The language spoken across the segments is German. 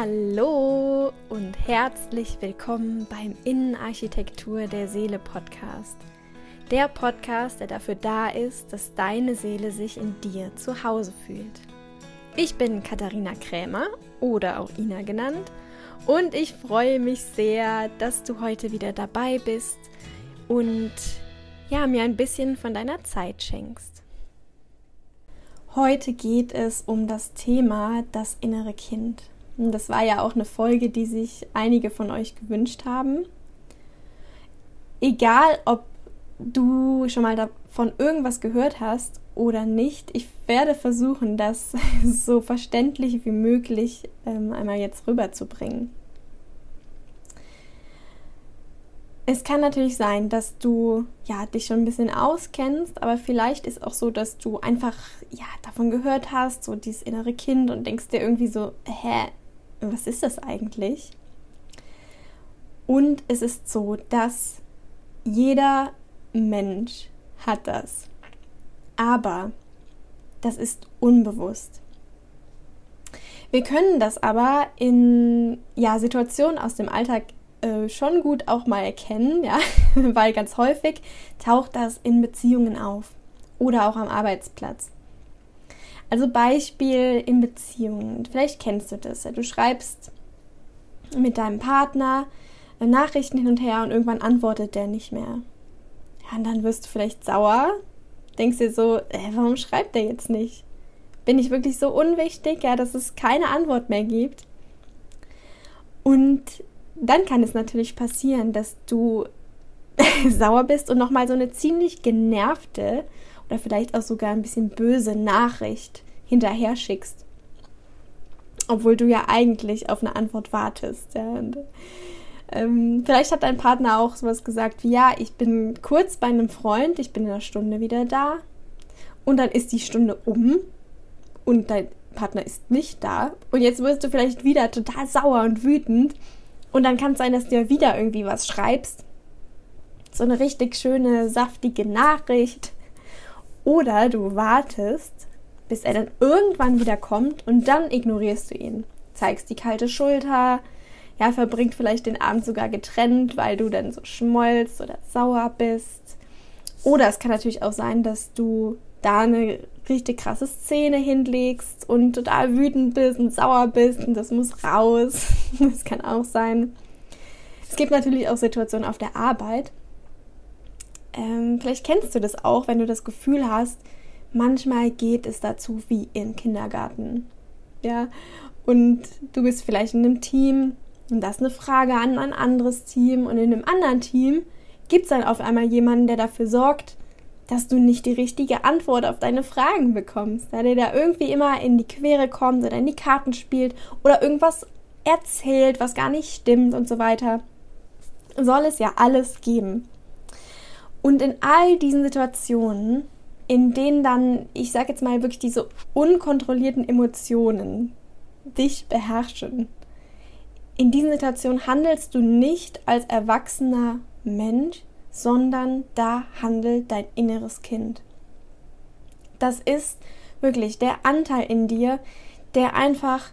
Hallo und herzlich willkommen beim Innenarchitektur der Seele Podcast. Der Podcast, der dafür da ist, dass deine Seele sich in dir zu Hause fühlt. Ich bin Katharina Krämer oder auch Ina genannt und ich freue mich sehr, dass du heute wieder dabei bist und ja, mir ein bisschen von deiner Zeit schenkst. Heute geht es um das Thema das innere Kind. Das war ja auch eine Folge, die sich einige von euch gewünscht haben. Egal, ob du schon mal davon irgendwas gehört hast oder nicht, ich werde versuchen, das so verständlich wie möglich ähm, einmal jetzt rüberzubringen. Es kann natürlich sein, dass du ja dich schon ein bisschen auskennst, aber vielleicht ist auch so, dass du einfach ja davon gehört hast, so dieses innere Kind und denkst dir irgendwie so, hä, was ist das eigentlich? Und es ist so, dass jeder Mensch hat das. Aber das ist unbewusst. Wir können das aber in ja, Situationen aus dem Alltag äh, schon gut auch mal erkennen, ja, weil ganz häufig taucht das in Beziehungen auf oder auch am Arbeitsplatz. Also Beispiel in Beziehungen. Vielleicht kennst du das. Du schreibst mit deinem Partner Nachrichten hin und her und irgendwann antwortet der nicht mehr. Ja, und dann wirst du vielleicht sauer, denkst dir so, äh, warum schreibt der jetzt nicht? Bin ich wirklich so unwichtig, ja, dass es keine Antwort mehr gibt? Und dann kann es natürlich passieren, dass du sauer bist und nochmal so eine ziemlich genervte oder vielleicht auch sogar ein bisschen böse Nachricht hinterher schickst. Obwohl du ja eigentlich auf eine Antwort wartest. Ja. Und, ähm, vielleicht hat dein Partner auch sowas gesagt wie, ja, ich bin kurz bei einem Freund, ich bin in einer Stunde wieder da. Und dann ist die Stunde um und dein Partner ist nicht da. Und jetzt wirst du vielleicht wieder total sauer und wütend. Und dann kann es sein, dass du dir wieder irgendwie was schreibst. So eine richtig schöne, saftige Nachricht oder du wartest, bis er dann irgendwann wieder kommt und dann ignorierst du ihn. Zeigst die kalte Schulter, ja, verbringt vielleicht den Abend sogar getrennt, weil du dann so schmollst oder sauer bist. Oder es kann natürlich auch sein, dass du da eine richtig krasse Szene hinlegst und total wütend bist und sauer bist und das muss raus. Das kann auch sein. Es gibt natürlich auch Situationen auf der Arbeit, ähm, vielleicht kennst du das auch, wenn du das Gefühl hast, manchmal geht es dazu wie im Kindergarten. Ja, und du bist vielleicht in einem Team und das ist eine Frage an ein anderes Team und in einem anderen Team gibt es dann auf einmal jemanden, der dafür sorgt, dass du nicht die richtige Antwort auf deine Fragen bekommst, ja, der da irgendwie immer in die Quere kommt oder in die Karten spielt oder irgendwas erzählt, was gar nicht stimmt und so weiter. Soll es ja alles geben. Und in all diesen Situationen, in denen dann, ich sage jetzt mal wirklich diese unkontrollierten Emotionen dich beherrschen, in diesen Situationen handelst du nicht als erwachsener Mensch, sondern da handelt dein inneres Kind. Das ist wirklich der Anteil in dir, der einfach,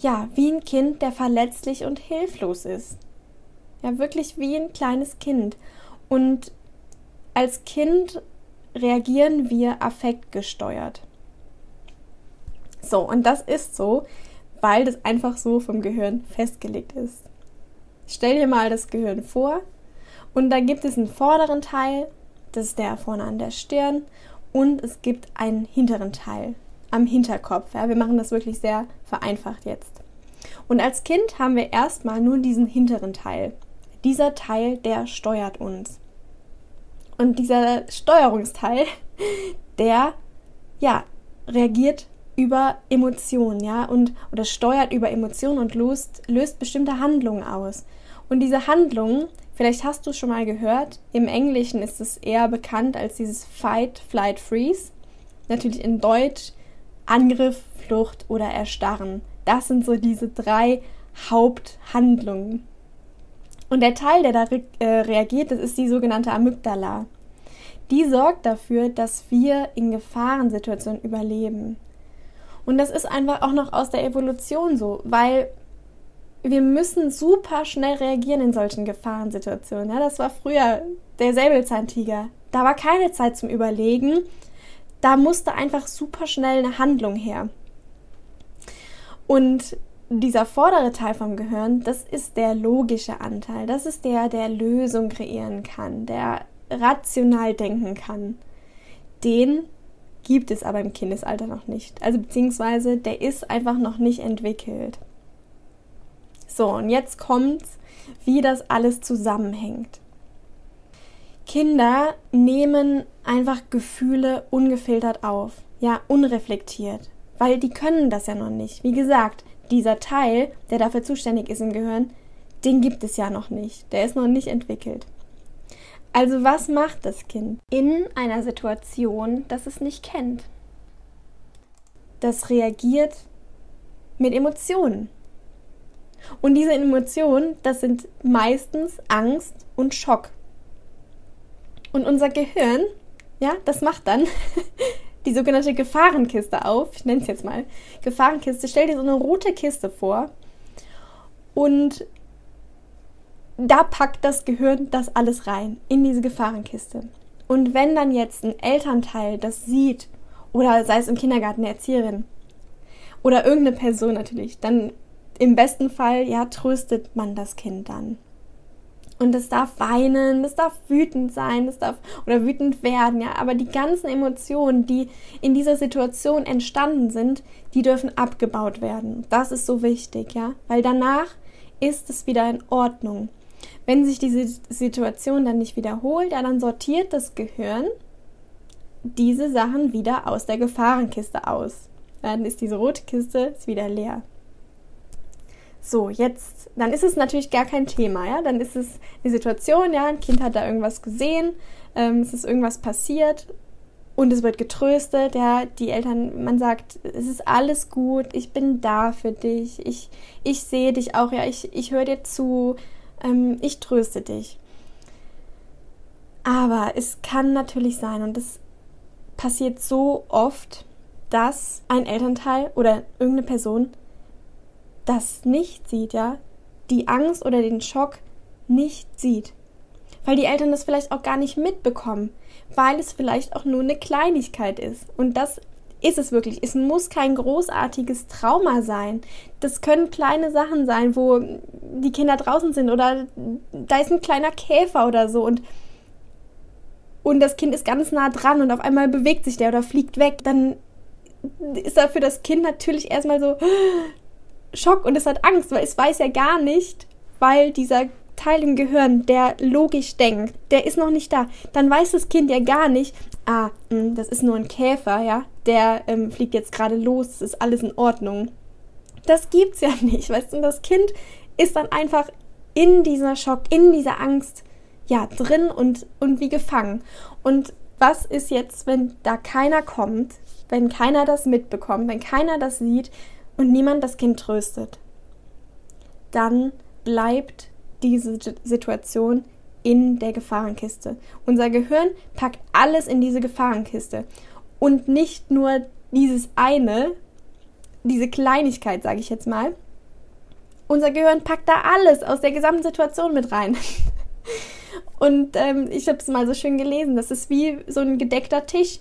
ja, wie ein Kind, der verletzlich und hilflos ist. Ja, wirklich wie ein kleines Kind. Und als Kind reagieren wir affektgesteuert. So, und das ist so, weil das einfach so vom Gehirn festgelegt ist. Stell dir mal das Gehirn vor und da gibt es einen vorderen Teil, das ist der vorne an der Stirn und es gibt einen hinteren Teil am Hinterkopf. Ja, wir machen das wirklich sehr vereinfacht jetzt. Und als Kind haben wir erstmal nur diesen hinteren Teil. Dieser Teil, der steuert uns. Und dieser Steuerungsteil, der ja reagiert über Emotionen, ja, und oder steuert über Emotionen und löst, löst bestimmte Handlungen aus. Und diese Handlungen, vielleicht hast du es schon mal gehört, im Englischen ist es eher bekannt als dieses Fight, Flight, Freeze. Natürlich in Deutsch Angriff, Flucht oder Erstarren. Das sind so diese drei Haupthandlungen. Und der Teil, der da re äh, reagiert, das ist die sogenannte Amygdala. Die sorgt dafür, dass wir in Gefahrensituationen überleben. Und das ist einfach auch noch aus der Evolution so, weil wir müssen super schnell reagieren in solchen Gefahrensituationen. Ja, das war früher der Säbelzahntiger. Da war keine Zeit zum Überlegen. Da musste einfach super schnell eine Handlung her. Und dieser vordere Teil vom Gehirn, das ist der logische Anteil. Das ist der, der Lösung kreieren kann, der rational denken kann. Den gibt es aber im Kindesalter noch nicht. Also beziehungsweise der ist einfach noch nicht entwickelt. So, und jetzt kommt's, wie das alles zusammenhängt. Kinder nehmen einfach Gefühle ungefiltert auf, ja, unreflektiert, weil die können das ja noch nicht. Wie gesagt, dieser Teil, der dafür zuständig ist im Gehirn, den gibt es ja noch nicht. Der ist noch nicht entwickelt. Also was macht das Kind in einer Situation, das es nicht kennt? Das reagiert mit Emotionen. Und diese Emotionen, das sind meistens Angst und Schock. Und unser Gehirn, ja, das macht dann die sogenannte Gefahrenkiste auf. Ich nenne es jetzt mal Gefahrenkiste. Stell dir so eine rote Kiste vor und da packt das Gehirn das alles rein in diese Gefahrenkiste. Und wenn dann jetzt ein Elternteil das sieht, oder sei es im Kindergarten eine Erzieherin oder irgendeine Person natürlich, dann im besten Fall ja tröstet man das Kind dann. Und es darf weinen, es darf wütend sein, es darf oder wütend werden, ja. Aber die ganzen Emotionen, die in dieser Situation entstanden sind, die dürfen abgebaut werden. Das ist so wichtig, ja. Weil danach ist es wieder in Ordnung. Wenn sich diese Situation dann nicht wiederholt, ja, dann sortiert das Gehirn diese Sachen wieder aus der Gefahrenkiste aus. Dann ist diese rote Kiste wieder leer. So, jetzt, dann ist es natürlich gar kein Thema, ja. Dann ist es die Situation, ja, ein Kind hat da irgendwas gesehen, ähm, es ist irgendwas passiert und es wird getröstet, ja. Die Eltern, man sagt, es ist alles gut, ich bin da für dich, ich, ich sehe dich auch, ja, ich, ich höre dir zu, ähm, ich tröste dich. Aber es kann natürlich sein, und es passiert so oft, dass ein Elternteil oder irgendeine Person das nicht sieht, ja, die Angst oder den Schock nicht sieht. Weil die Eltern das vielleicht auch gar nicht mitbekommen, weil es vielleicht auch nur eine Kleinigkeit ist. Und das ist es wirklich. Es muss kein großartiges Trauma sein. Das können kleine Sachen sein, wo die Kinder draußen sind oder da ist ein kleiner Käfer oder so und und das Kind ist ganz nah dran und auf einmal bewegt sich der oder fliegt weg, dann ist da für das Kind natürlich erstmal so, Schock und es hat Angst, weil es weiß ja gar nicht, weil dieser Teil im Gehirn, der logisch denkt, der ist noch nicht da. Dann weiß das Kind ja gar nicht, ah, hm, das ist nur ein Käfer, ja, der ähm, fliegt jetzt gerade los, es ist alles in Ordnung. Das gibt's ja nicht, weißt du? Und das Kind ist dann einfach in dieser Schock, in dieser Angst, ja, drin und, und wie gefangen. Und was ist jetzt, wenn da keiner kommt, wenn keiner das mitbekommt, wenn keiner das sieht, und niemand das Kind tröstet, dann bleibt diese Situation in der Gefahrenkiste. Unser Gehirn packt alles in diese Gefahrenkiste und nicht nur dieses eine, diese Kleinigkeit, sage ich jetzt mal. Unser Gehirn packt da alles aus der gesamten Situation mit rein. Und ähm, ich habe es mal so schön gelesen, das ist wie so ein gedeckter Tisch.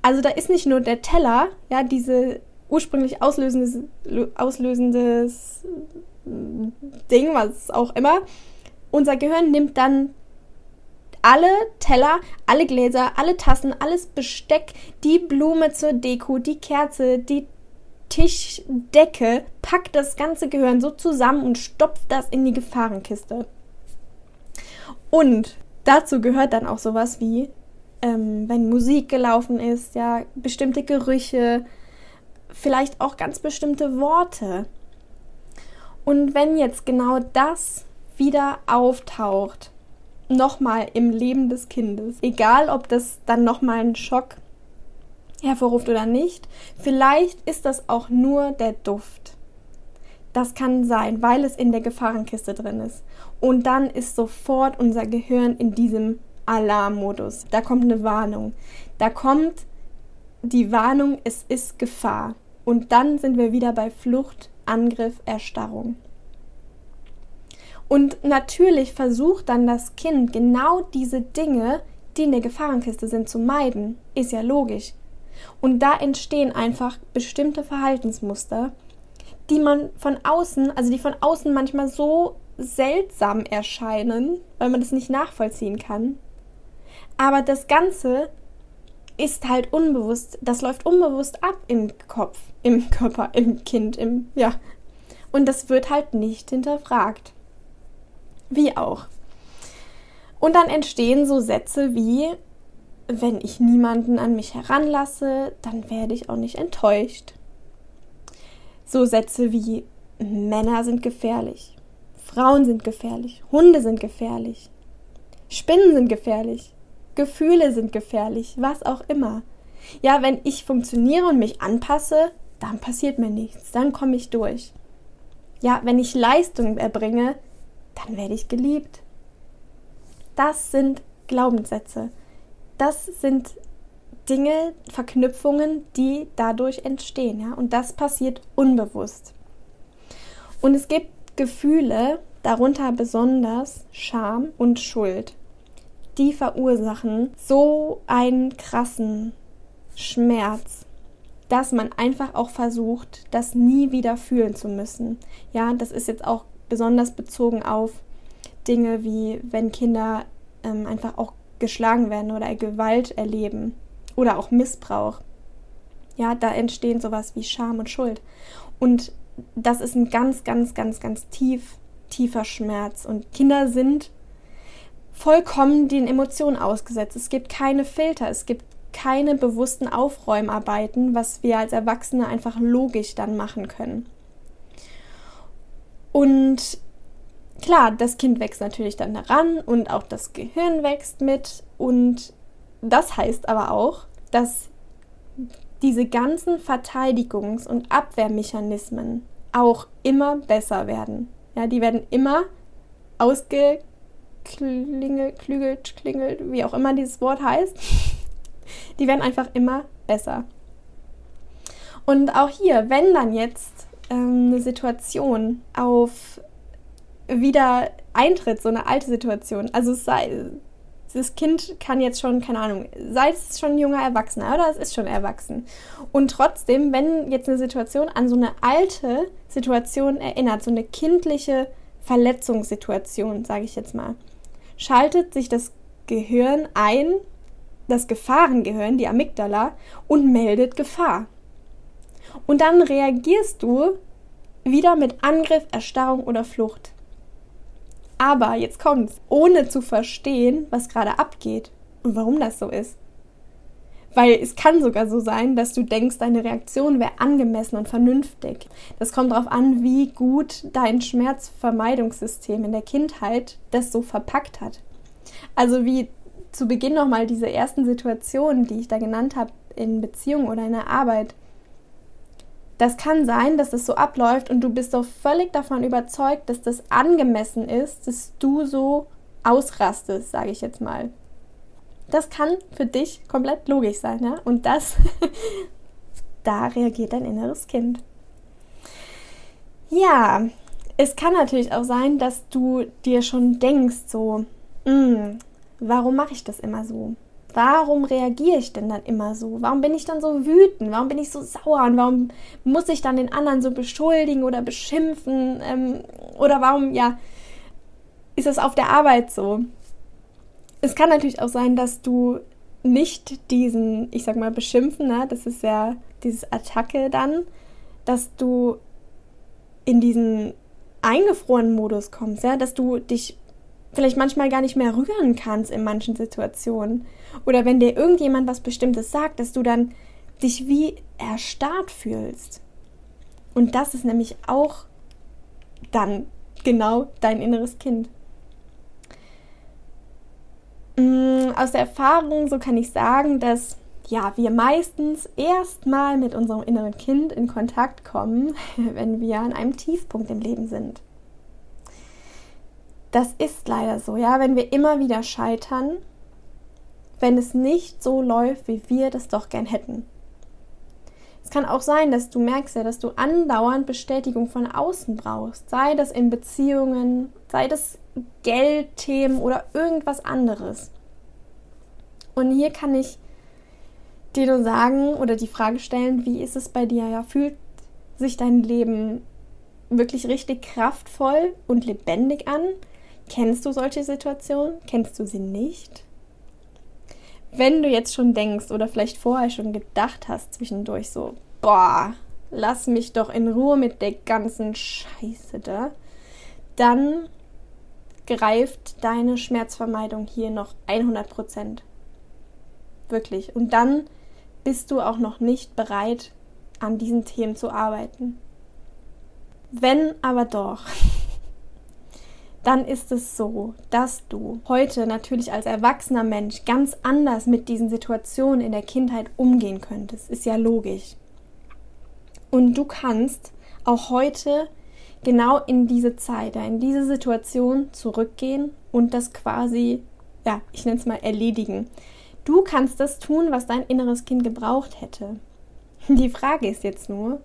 Also da ist nicht nur der Teller, ja, diese ursprünglich auslösendes, auslösendes Ding, was auch immer. Unser Gehirn nimmt dann alle Teller, alle Gläser, alle Tassen, alles Besteck, die Blume zur Deko, die Kerze, die Tischdecke, packt das ganze Gehirn so zusammen und stopft das in die Gefahrenkiste. Und dazu gehört dann auch sowas wie, ähm, wenn Musik gelaufen ist, ja, bestimmte Gerüche, vielleicht auch ganz bestimmte Worte. Und wenn jetzt genau das wieder auftaucht, nochmal im Leben des Kindes, egal ob das dann nochmal einen Schock hervorruft oder nicht, vielleicht ist das auch nur der Duft. Das kann sein, weil es in der Gefahrenkiste drin ist. Und dann ist sofort unser Gehirn in diesem Alarmmodus. Da kommt eine Warnung. Da kommt die Warnung, es ist Gefahr. Und dann sind wir wieder bei Flucht, Angriff, Erstarrung. Und natürlich versucht dann das Kind genau diese Dinge, die in der Gefahrenkiste sind, zu meiden. Ist ja logisch. Und da entstehen einfach bestimmte Verhaltensmuster, die man von außen, also die von außen manchmal so seltsam erscheinen, weil man das nicht nachvollziehen kann. Aber das Ganze ist halt unbewusst, das läuft unbewusst ab im Kopf, im Körper, im Kind, im, ja. Und das wird halt nicht hinterfragt. Wie auch. Und dann entstehen so Sätze wie, wenn ich niemanden an mich heranlasse, dann werde ich auch nicht enttäuscht. So Sätze wie Männer sind gefährlich, Frauen sind gefährlich, Hunde sind gefährlich, Spinnen sind gefährlich, Gefühle sind gefährlich, was auch immer. Ja, wenn ich funktioniere und mich anpasse, dann passiert mir nichts, dann komme ich durch. Ja, wenn ich Leistung erbringe, dann werde ich geliebt. Das sind Glaubenssätze. Das sind Dinge, Verknüpfungen, die dadurch entstehen, ja, und das passiert unbewusst. Und es gibt Gefühle, darunter besonders Scham und Schuld die verursachen so einen krassen Schmerz, dass man einfach auch versucht, das nie wieder fühlen zu müssen. Ja, das ist jetzt auch besonders bezogen auf Dinge wie, wenn Kinder ähm, einfach auch geschlagen werden oder Gewalt erleben oder auch Missbrauch. Ja, da entstehen sowas wie Scham und Schuld. Und das ist ein ganz, ganz, ganz, ganz tief, tiefer Schmerz. Und Kinder sind vollkommen den Emotionen ausgesetzt. Es gibt keine Filter, es gibt keine bewussten Aufräumarbeiten, was wir als Erwachsene einfach logisch dann machen können. Und klar, das Kind wächst natürlich dann daran und auch das Gehirn wächst mit. Und das heißt aber auch, dass diese ganzen Verteidigungs- und Abwehrmechanismen auch immer besser werden. Ja, die werden immer ausge klingelt, klügelt, klingelt, wie auch immer dieses Wort heißt, die werden einfach immer besser. Und auch hier, wenn dann jetzt ähm, eine Situation auf wieder eintritt, so eine alte Situation, also sei, das Kind kann jetzt schon, keine Ahnung, sei es schon ein junger Erwachsener oder es ist schon erwachsen. Und trotzdem, wenn jetzt eine Situation an so eine alte Situation erinnert, so eine kindliche Verletzungssituation, sage ich jetzt mal, schaltet sich das Gehirn ein, das Gefahrengehirn, die Amygdala, und meldet Gefahr. Und dann reagierst du wieder mit Angriff, Erstarrung oder Flucht. Aber jetzt kommt's, ohne zu verstehen, was gerade abgeht und warum das so ist. Weil es kann sogar so sein, dass du denkst, deine Reaktion wäre angemessen und vernünftig. Das kommt darauf an, wie gut dein Schmerzvermeidungssystem in der Kindheit das so verpackt hat. Also wie zu Beginn nochmal diese ersten Situationen, die ich da genannt habe, in Beziehung oder in der Arbeit. Das kann sein, dass das so abläuft und du bist doch völlig davon überzeugt, dass das angemessen ist, dass du so ausrastest, sage ich jetzt mal. Das kann für dich komplett logisch sein, ja? Und das, da reagiert dein inneres Kind. Ja, es kann natürlich auch sein, dass du dir schon denkst, so, mm, warum mache ich das immer so? Warum reagiere ich denn dann immer so? Warum bin ich dann so wütend? Warum bin ich so sauer? Und warum muss ich dann den anderen so beschuldigen oder beschimpfen? Ähm, oder warum, ja, ist das auf der Arbeit so? Es kann natürlich auch sein, dass du nicht diesen, ich sag mal, beschimpfen, ne? das ist ja dieses Attacke dann, dass du in diesen eingefrorenen Modus kommst, ja, dass du dich vielleicht manchmal gar nicht mehr rühren kannst in manchen Situationen. Oder wenn dir irgendjemand was Bestimmtes sagt, dass du dann dich wie erstarrt fühlst. Und das ist nämlich auch dann genau dein inneres Kind. Mm, aus der Erfahrung, so kann ich sagen, dass ja, wir meistens erstmal mit unserem inneren Kind in Kontakt kommen, wenn wir an einem Tiefpunkt im Leben sind. Das ist leider so, ja, wenn wir immer wieder scheitern, wenn es nicht so läuft, wie wir das doch gern hätten. Es kann auch sein, dass du merkst ja, dass du andauernd Bestätigung von außen brauchst. Sei das in Beziehungen, sei das Geldthemen oder irgendwas anderes. Und hier kann ich dir nur sagen oder die Frage stellen, wie ist es bei dir? Ja, fühlt sich dein Leben wirklich richtig kraftvoll und lebendig an? Kennst du solche Situationen? Kennst du sie nicht? Wenn du jetzt schon denkst oder vielleicht vorher schon gedacht hast zwischendurch so, boah, lass mich doch in Ruhe mit der ganzen Scheiße da, dann greift deine Schmerzvermeidung hier noch 100 Prozent. Wirklich. Und dann bist du auch noch nicht bereit, an diesen Themen zu arbeiten. Wenn aber doch, dann ist es so, dass du heute natürlich als erwachsener Mensch ganz anders mit diesen Situationen in der Kindheit umgehen könntest. Ist ja logisch. Und du kannst auch heute genau in diese Zeit, in diese Situation zurückgehen und das quasi, ja, ich nenne es mal erledigen. Du kannst das tun, was dein inneres Kind gebraucht hätte. Die Frage ist jetzt nur,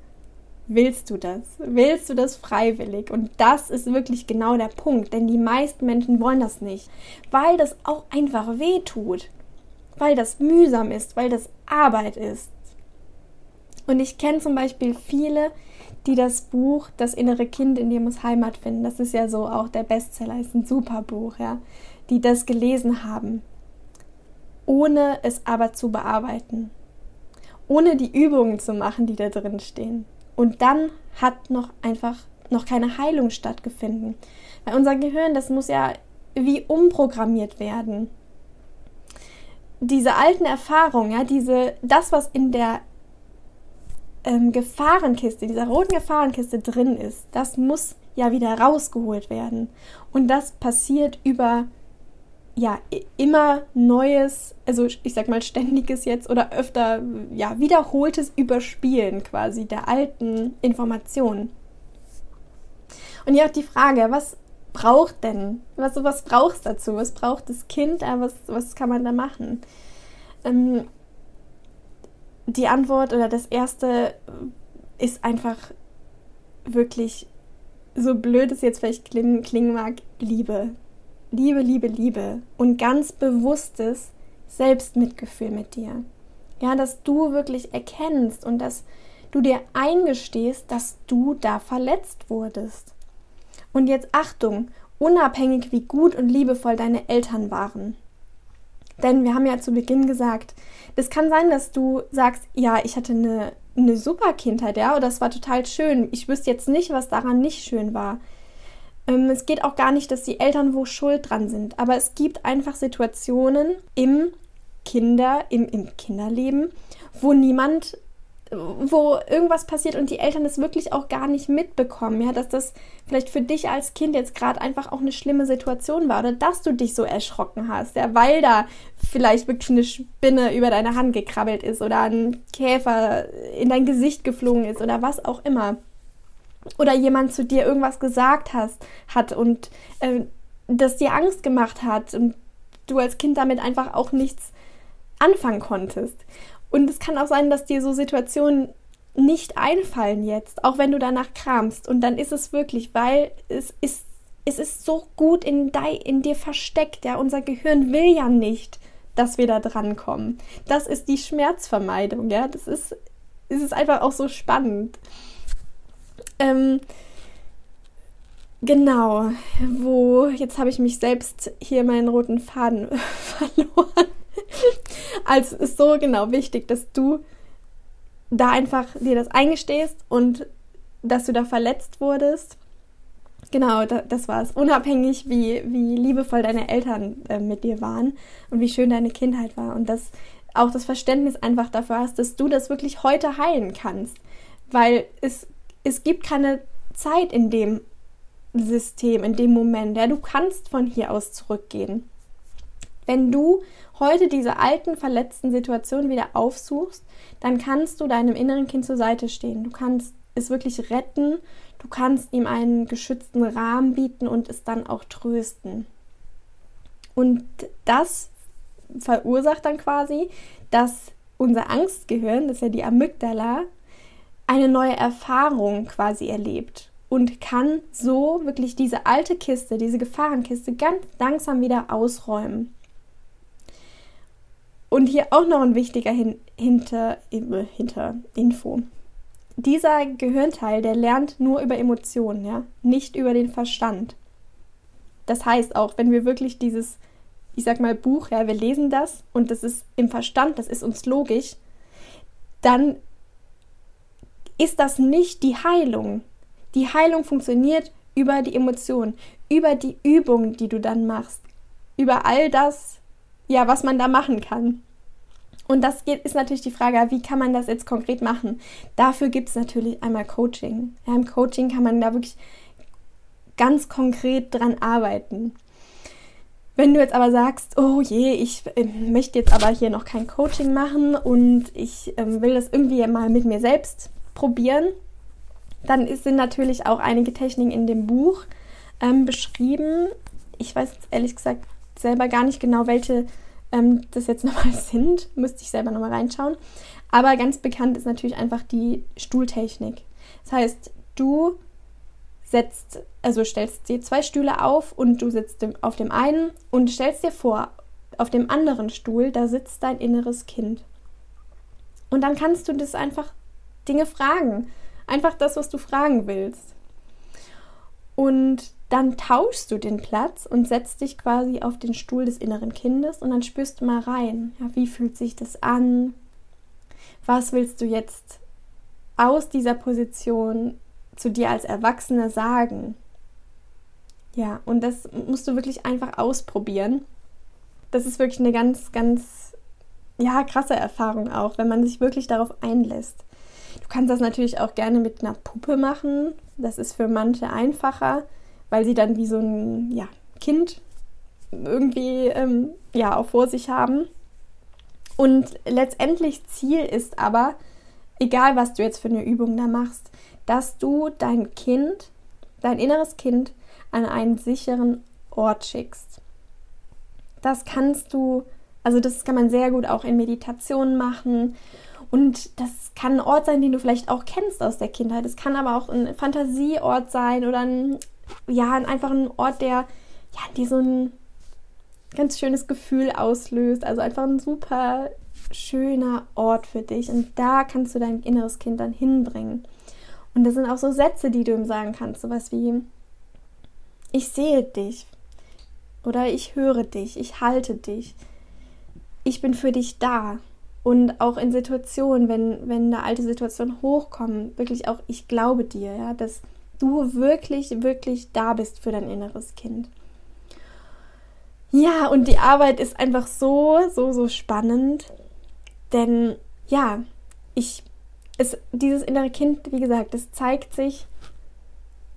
willst du das? Willst du das freiwillig? Und das ist wirklich genau der Punkt, denn die meisten Menschen wollen das nicht, weil das auch einfach weh tut, weil das mühsam ist, weil das Arbeit ist. Und ich kenne zum Beispiel viele, die das Buch Das innere Kind in dir muss Heimat finden. Das ist ja so auch der Bestseller, ist ein super Buch, ja, die das gelesen haben, ohne es aber zu bearbeiten, ohne die Übungen zu machen, die da drin stehen. Und dann hat noch einfach noch keine Heilung stattgefunden. Weil unser Gehirn, das muss ja wie umprogrammiert werden. Diese alten Erfahrungen, ja, diese, das, was in der ähm, Gefahrenkiste, dieser roten Gefahrenkiste drin ist, das muss ja wieder rausgeholt werden. Und das passiert über ja immer neues, also ich sag mal ständiges jetzt oder öfter ja wiederholtes Überspielen quasi der alten Informationen. Und ja auch die Frage, was braucht denn, was was brauchst dazu? Was braucht das Kind? Äh, was was kann man da machen? Ähm, die Antwort oder das erste ist einfach wirklich so blöd es jetzt vielleicht klingen mag, Liebe. Liebe, Liebe, Liebe und ganz bewusstes Selbstmitgefühl mit dir. Ja, dass du wirklich erkennst und dass du dir eingestehst, dass du da verletzt wurdest. Und jetzt Achtung, unabhängig wie gut und liebevoll deine Eltern waren. Denn wir haben ja zu Beginn gesagt, es kann sein, dass du sagst, ja, ich hatte eine, eine super Kindheit, ja, oder es war total schön. Ich wüsste jetzt nicht, was daran nicht schön war. Ähm, es geht auch gar nicht, dass die Eltern wo schuld dran sind, aber es gibt einfach Situationen im Kinder, im, im Kinderleben, wo niemand wo irgendwas passiert und die Eltern es wirklich auch gar nicht mitbekommen, ja, dass das vielleicht für dich als Kind jetzt gerade einfach auch eine schlimme Situation war oder dass du dich so erschrocken hast, ja, weil da vielleicht wirklich eine Spinne über deine Hand gekrabbelt ist oder ein Käfer in dein Gesicht geflogen ist oder was auch immer oder jemand zu dir irgendwas gesagt hast, hat und äh, das dir Angst gemacht hat und du als Kind damit einfach auch nichts anfangen konntest. Und es kann auch sein, dass dir so Situationen nicht einfallen jetzt, auch wenn du danach kramst. Und dann ist es wirklich, weil es ist, es ist so gut in, de, in dir versteckt. Ja, unser Gehirn will ja nicht, dass wir da drankommen. Das ist die Schmerzvermeidung. Ja, das ist, es ist einfach auch so spannend. Ähm, genau, wo, jetzt habe ich mich selbst hier meinen roten Faden verloren. also ist so genau wichtig, dass du da einfach dir das eingestehst und dass du da verletzt wurdest. Genau, da, das war es. Unabhängig, wie, wie liebevoll deine Eltern äh, mit dir waren und wie schön deine Kindheit war. Und dass auch das Verständnis einfach dafür hast, dass du das wirklich heute heilen kannst. Weil es es gibt keine Zeit in dem System, in dem Moment. Ja, du kannst von hier aus zurückgehen. Wenn du heute diese alten, verletzten Situationen wieder aufsuchst, dann kannst du deinem inneren Kind zur Seite stehen. Du kannst es wirklich retten, du kannst ihm einen geschützten Rahmen bieten und es dann auch trösten. Und das verursacht dann quasi, dass unser Angstgehirn, das ist ja die Amygdala, eine neue Erfahrung quasi erlebt und kann so wirklich diese alte Kiste, diese Gefahrenkiste ganz langsam wieder ausräumen. Und hier auch noch ein wichtiger Hin hinter, äh, hinter Info. Dieser Gehirnteil, der lernt nur über Emotionen, ja, nicht über den Verstand. Das heißt auch, wenn wir wirklich dieses, ich sag mal, Buch, ja, wir lesen das und das ist im Verstand, das ist uns logisch, dann ist das nicht die Heilung. Die Heilung funktioniert über die Emotionen, über die Übungen, die du dann machst, über all das, ja, was man da machen kann. Und das geht, ist natürlich die Frage, wie kann man das jetzt konkret machen? Dafür gibt es natürlich einmal Coaching. Ja, Im Coaching kann man da wirklich ganz konkret dran arbeiten. Wenn du jetzt aber sagst, oh je, ich äh, möchte jetzt aber hier noch kein Coaching machen und ich äh, will das irgendwie mal mit mir selbst probieren, dann sind natürlich auch einige Techniken in dem Buch ähm, beschrieben. Ich weiß ehrlich gesagt selber gar nicht genau, welche ähm, das jetzt nochmal sind. Müsste ich selber nochmal reinschauen. Aber ganz bekannt ist natürlich einfach die Stuhltechnik. Das heißt, du setzt, also stellst dir zwei Stühle auf und du sitzt auf dem einen und stellst dir vor, auf dem anderen Stuhl, da sitzt dein inneres Kind. Und dann kannst du das einfach Dinge fragen. Einfach das, was du fragen willst. Und dann tauschst du den Platz und setzt dich quasi auf den Stuhl des inneren Kindes und dann spürst du mal rein. Ja, wie fühlt sich das an? Was willst du jetzt aus dieser Position zu dir als Erwachsene sagen? Ja, und das musst du wirklich einfach ausprobieren. Das ist wirklich eine ganz, ganz, ja, krasse Erfahrung auch, wenn man sich wirklich darauf einlässt. Du kannst das natürlich auch gerne mit einer Puppe machen. Das ist für manche einfacher, weil sie dann wie so ein ja, Kind irgendwie ähm, ja, auch vor sich haben. Und letztendlich Ziel ist aber, egal was du jetzt für eine Übung da machst, dass du dein Kind, dein inneres Kind an einen sicheren Ort schickst. Das kannst du, also das kann man sehr gut auch in Meditationen machen und das kann ein Ort sein, den du vielleicht auch kennst aus der Kindheit. Es kann aber auch ein Fantasieort sein oder ein, ja, einfach ein Ort, der ja, dir so ein ganz schönes Gefühl auslöst. Also einfach ein super schöner Ort für dich. Und da kannst du dein inneres Kind dann hinbringen. Und das sind auch so Sätze, die du ihm sagen kannst. Sowas wie, ich sehe dich. Oder ich höre dich. Ich halte dich. Ich bin für dich da. Und auch in Situationen, wenn, wenn da alte Situationen hochkommen, wirklich auch, ich glaube dir, ja, dass du wirklich, wirklich da bist für dein inneres Kind. Ja, und die Arbeit ist einfach so, so, so spannend. Denn ja, ich, es, dieses innere Kind, wie gesagt, es zeigt sich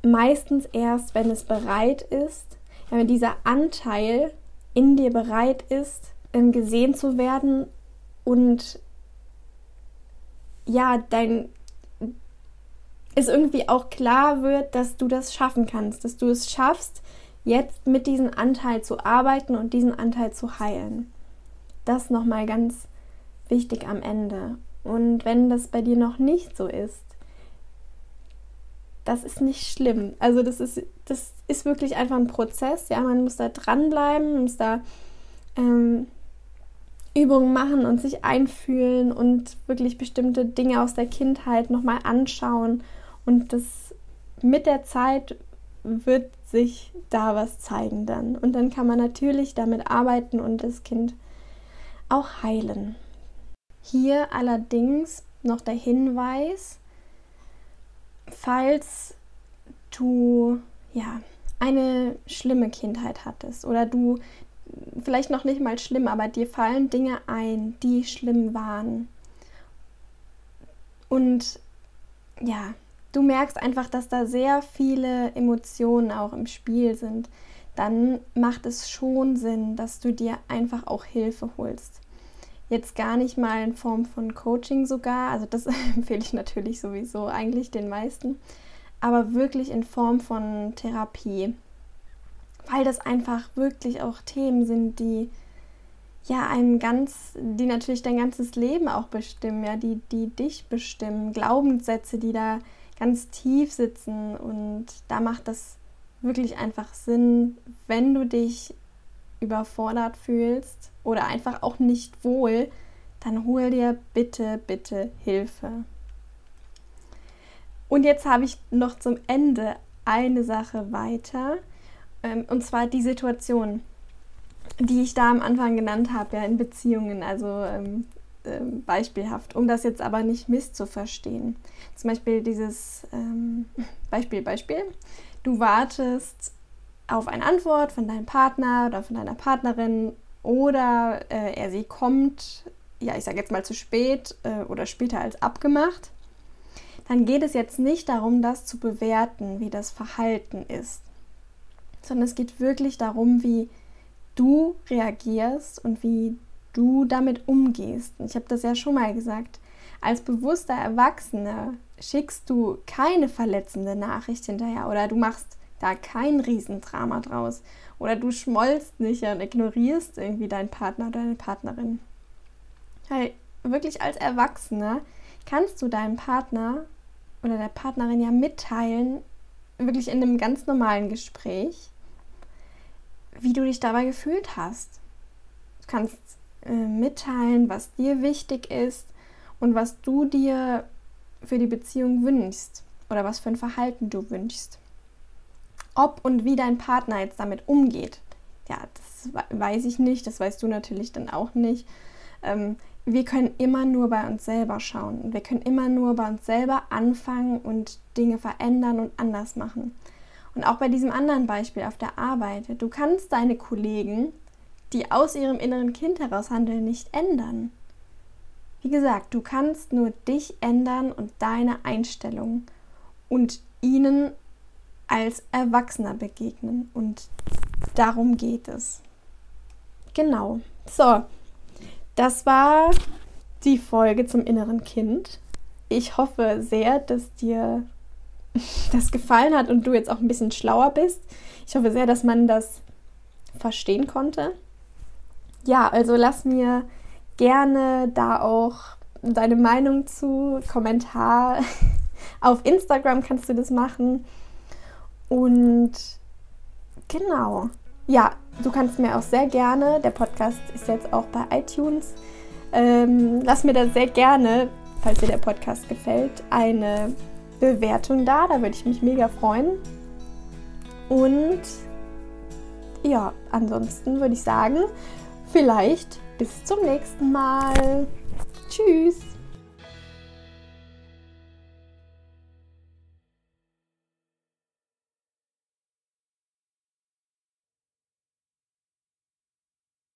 meistens erst, wenn es bereit ist, wenn dieser Anteil in dir bereit ist, gesehen zu werden und ja, dein es irgendwie auch klar wird, dass du das schaffen kannst, dass du es schaffst, jetzt mit diesem Anteil zu arbeiten und diesen Anteil zu heilen. Das nochmal ganz wichtig am Ende. Und wenn das bei dir noch nicht so ist, das ist nicht schlimm. Also das ist, das ist wirklich einfach ein Prozess. Ja, man muss da dranbleiben, muss da ähm, Übungen machen und sich einfühlen und wirklich bestimmte Dinge aus der Kindheit nochmal anschauen. Und das mit der Zeit wird sich da was zeigen dann. Und dann kann man natürlich damit arbeiten und das Kind auch heilen. Hier allerdings noch der Hinweis, falls du ja eine schlimme Kindheit hattest oder du vielleicht noch nicht mal schlimm, aber dir fallen Dinge ein, die schlimm waren. Und ja, du merkst einfach, dass da sehr viele Emotionen auch im Spiel sind. Dann macht es schon Sinn, dass du dir einfach auch Hilfe holst. Jetzt gar nicht mal in Form von Coaching sogar, also das empfehle ich natürlich sowieso eigentlich den meisten, aber wirklich in Form von Therapie weil das einfach wirklich auch Themen sind, die ja, ein ganz, die natürlich dein ganzes Leben auch bestimmen, ja, die, die dich bestimmen, Glaubenssätze, die da ganz tief sitzen. Und da macht das wirklich einfach Sinn, wenn du dich überfordert fühlst oder einfach auch nicht wohl, dann hol dir bitte, bitte Hilfe. Und jetzt habe ich noch zum Ende eine Sache weiter, und zwar die Situation, die ich da am Anfang genannt habe, ja, in Beziehungen, also ähm, ähm, beispielhaft, um das jetzt aber nicht misszuverstehen. Zum Beispiel dieses ähm, Beispiel, Beispiel. Du wartest auf eine Antwort von deinem Partner oder von deiner Partnerin oder äh, er sie kommt, ja, ich sage jetzt mal zu spät äh, oder später als abgemacht, dann geht es jetzt nicht darum, das zu bewerten, wie das Verhalten ist, sondern es geht wirklich darum, wie du reagierst und wie du damit umgehst. Ich habe das ja schon mal gesagt. Als bewusster Erwachsener schickst du keine verletzende Nachricht hinterher oder du machst da kein Riesendrama draus oder du schmollst nicht und ignorierst irgendwie deinen Partner oder deine Partnerin. Hey, wirklich als Erwachsener kannst du deinem Partner oder der Partnerin ja mitteilen, wirklich in einem ganz normalen Gespräch, wie du dich dabei gefühlt hast. Du kannst äh, mitteilen, was dir wichtig ist und was du dir für die Beziehung wünschst oder was für ein Verhalten du wünschst. Ob und wie dein Partner jetzt damit umgeht, ja, das weiß ich nicht, das weißt du natürlich dann auch nicht. Ähm, wir können immer nur bei uns selber schauen. Wir können immer nur bei uns selber anfangen und Dinge verändern und anders machen. Und auch bei diesem anderen Beispiel auf der Arbeit. Du kannst deine Kollegen, die aus ihrem inneren Kind heraus handeln, nicht ändern. Wie gesagt, du kannst nur dich ändern und deine Einstellung und ihnen als Erwachsener begegnen. Und darum geht es. Genau. So, das war die Folge zum inneren Kind. Ich hoffe sehr, dass dir das gefallen hat und du jetzt auch ein bisschen schlauer bist. Ich hoffe sehr, dass man das verstehen konnte. Ja, also lass mir gerne da auch deine Meinung zu, Kommentar. Auf Instagram kannst du das machen. Und genau. Ja, du kannst mir auch sehr gerne, der Podcast ist jetzt auch bei iTunes, ähm, lass mir da sehr gerne, falls dir der Podcast gefällt, eine Bewertung da. Da würde ich mich mega freuen. Und ja, ansonsten würde ich sagen, vielleicht bis zum nächsten Mal. Tschüss.